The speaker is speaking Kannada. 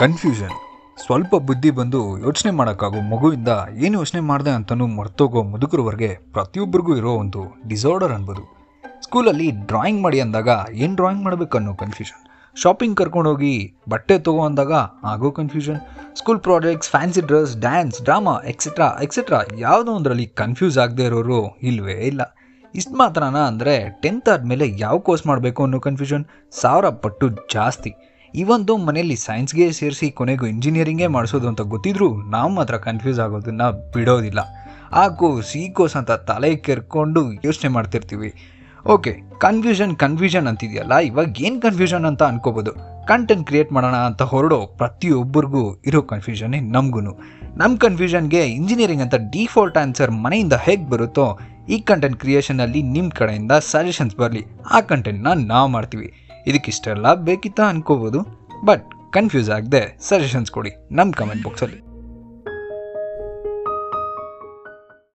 ಕನ್ಫ್ಯೂಷನ್ ಸ್ವಲ್ಪ ಬುದ್ಧಿ ಬಂದು ಯೋಚನೆ ಮಾಡೋಕ್ಕಾಗೋ ಮಗುವಿಂದ ಏನು ಯೋಚನೆ ಮಾಡಿದೆ ಅಂತಲೂ ಮರ್ತೋಗೋ ಮುದುಕರವರೆಗೆ ಪ್ರತಿಯೊಬ್ಬರಿಗೂ ಇರೋ ಒಂದು ಡಿಸಾರ್ಡರ್ ಅನ್ಬೋದು. ಸ್ಕೂಲಲ್ಲಿ ಡ್ರಾಯಿಂಗ್ ಮಾಡಿ ಅಂದಾಗ ಏನು ಡ್ರಾಯಿಂಗ್ ಮಾಡಬೇಕು ಅನ್ನೋ ಕನ್ಫ್ಯೂಷನ್ ಶಾಪಿಂಗ್ ಕರ್ಕೊಂಡೋಗಿ ಬಟ್ಟೆ ತಗೋ ಅಂದಾಗ ಆಗೋ confusion school projects fancy dress dance drama etcetera etcetera ಯಾವುದೋ ಒಂದರಲ್ಲಿ ಕನ್ಫ್ಯೂಸ್ ಆಗದೆ ಇರೋರು ಇಲ್ವೇ ಇಲ್ಲ. ಇಷ್ಟು ಮಾತ್ರನ ಅಂದರೆ ಟೆಂತ್ ಆದಮೇಲೆ ಯಾವ ಕೋರ್ಸ್ ಮಾಡಬೇಕು ಅನ್ನೋ ಕನ್ಫ್ಯೂಷನ್ ಸಾವಿರ ಪಟ್ಟು ಜಾಸ್ತಿ. ಇವಂದು ಮನೆಯಲ್ಲಿ ಸೈನ್ಸ್ಗೆ ಸೇರಿಸಿ ಕೊನೆಗೂ ಇಂಜಿನಿಯರಿಂಗೇ ಮಾಡಿಸೋದು ಅಂತ ಗೊತ್ತಿದ್ರು ನಾವು ಮಾತ್ರ ಕನ್ಫ್ಯೂಸ್ ಆಗೋದನ್ನ ಬಿಡೋದಿಲ್ಲ. ಆ ಕೋರ್ಸ್ ಈ ಕೋರ್ಸ್ ಅಂತ ತಲೆ ಕೆರ್ಕೊಂಡು ಯೋಚನೆ ಮಾಡ್ತಿರ್ತೀವಿ. ಓಕೆ ಕನ್ಫ್ಯೂಷನ್ ಕನ್ಫ್ಯೂಷನ್ ಅಂತಿದೆಯಲ್ಲ, ಇವಾಗ ಏನು ಕನ್ಫ್ಯೂಷನ್ ಅಂತ ಅನ್ಕೋಬೋದು? ಕಂಟೆಂಟ್ ಕ್ರಿಯೇಟ್ ಮಾಡೋಣ ಅಂತ ಹೊರಡೋ ಪ್ರತಿಯೊಬ್ಬರಿಗೂ ಇರೋ ಕನ್ಫ್ಯೂಷನ್ನೇ ನಮಗೂ ನಮ್ಮ ಕನ್ಫ್ಯೂಷನ್ಗೆ ಇಂಜಿನಿಯರಿಂಗ್ ಅಂತ ಡಿಫಾಲ್ಟ್ ಆನ್ಸರ್ ಮನೆಯಿಂದ ಹೇಗೆ ಬರುತ್ತೋ, ಈ ಕಂಟೆಂಟ್ ಕ್ರಿಯೇಷನಲ್ಲಿ ನಿಮ್ಮ ಕಡೆಯಿಂದ ಸಜೆಷನ್ಸ್ ಬರಲಿ. ಆ ಕಂಟೆಂಟ್ನ ನಾವು ಮಾಡ್ತೀವಿ. ಇದಕ್ಕಿಷ್ಟೆಲ್ಲ ಬೇಕಿತ್ತ ಅನ್ಕೋಬೋದು ಬಟ್ ಕನ್ಫ್ಯೂಸ್ ಆಗದೆ ಸಜೆಷನ್ಸ್ ಕೊಡಿ ನಮ್ಮ ಕಮೆಂಟ್ ಬಾಕ್ಸಲ್ಲಿ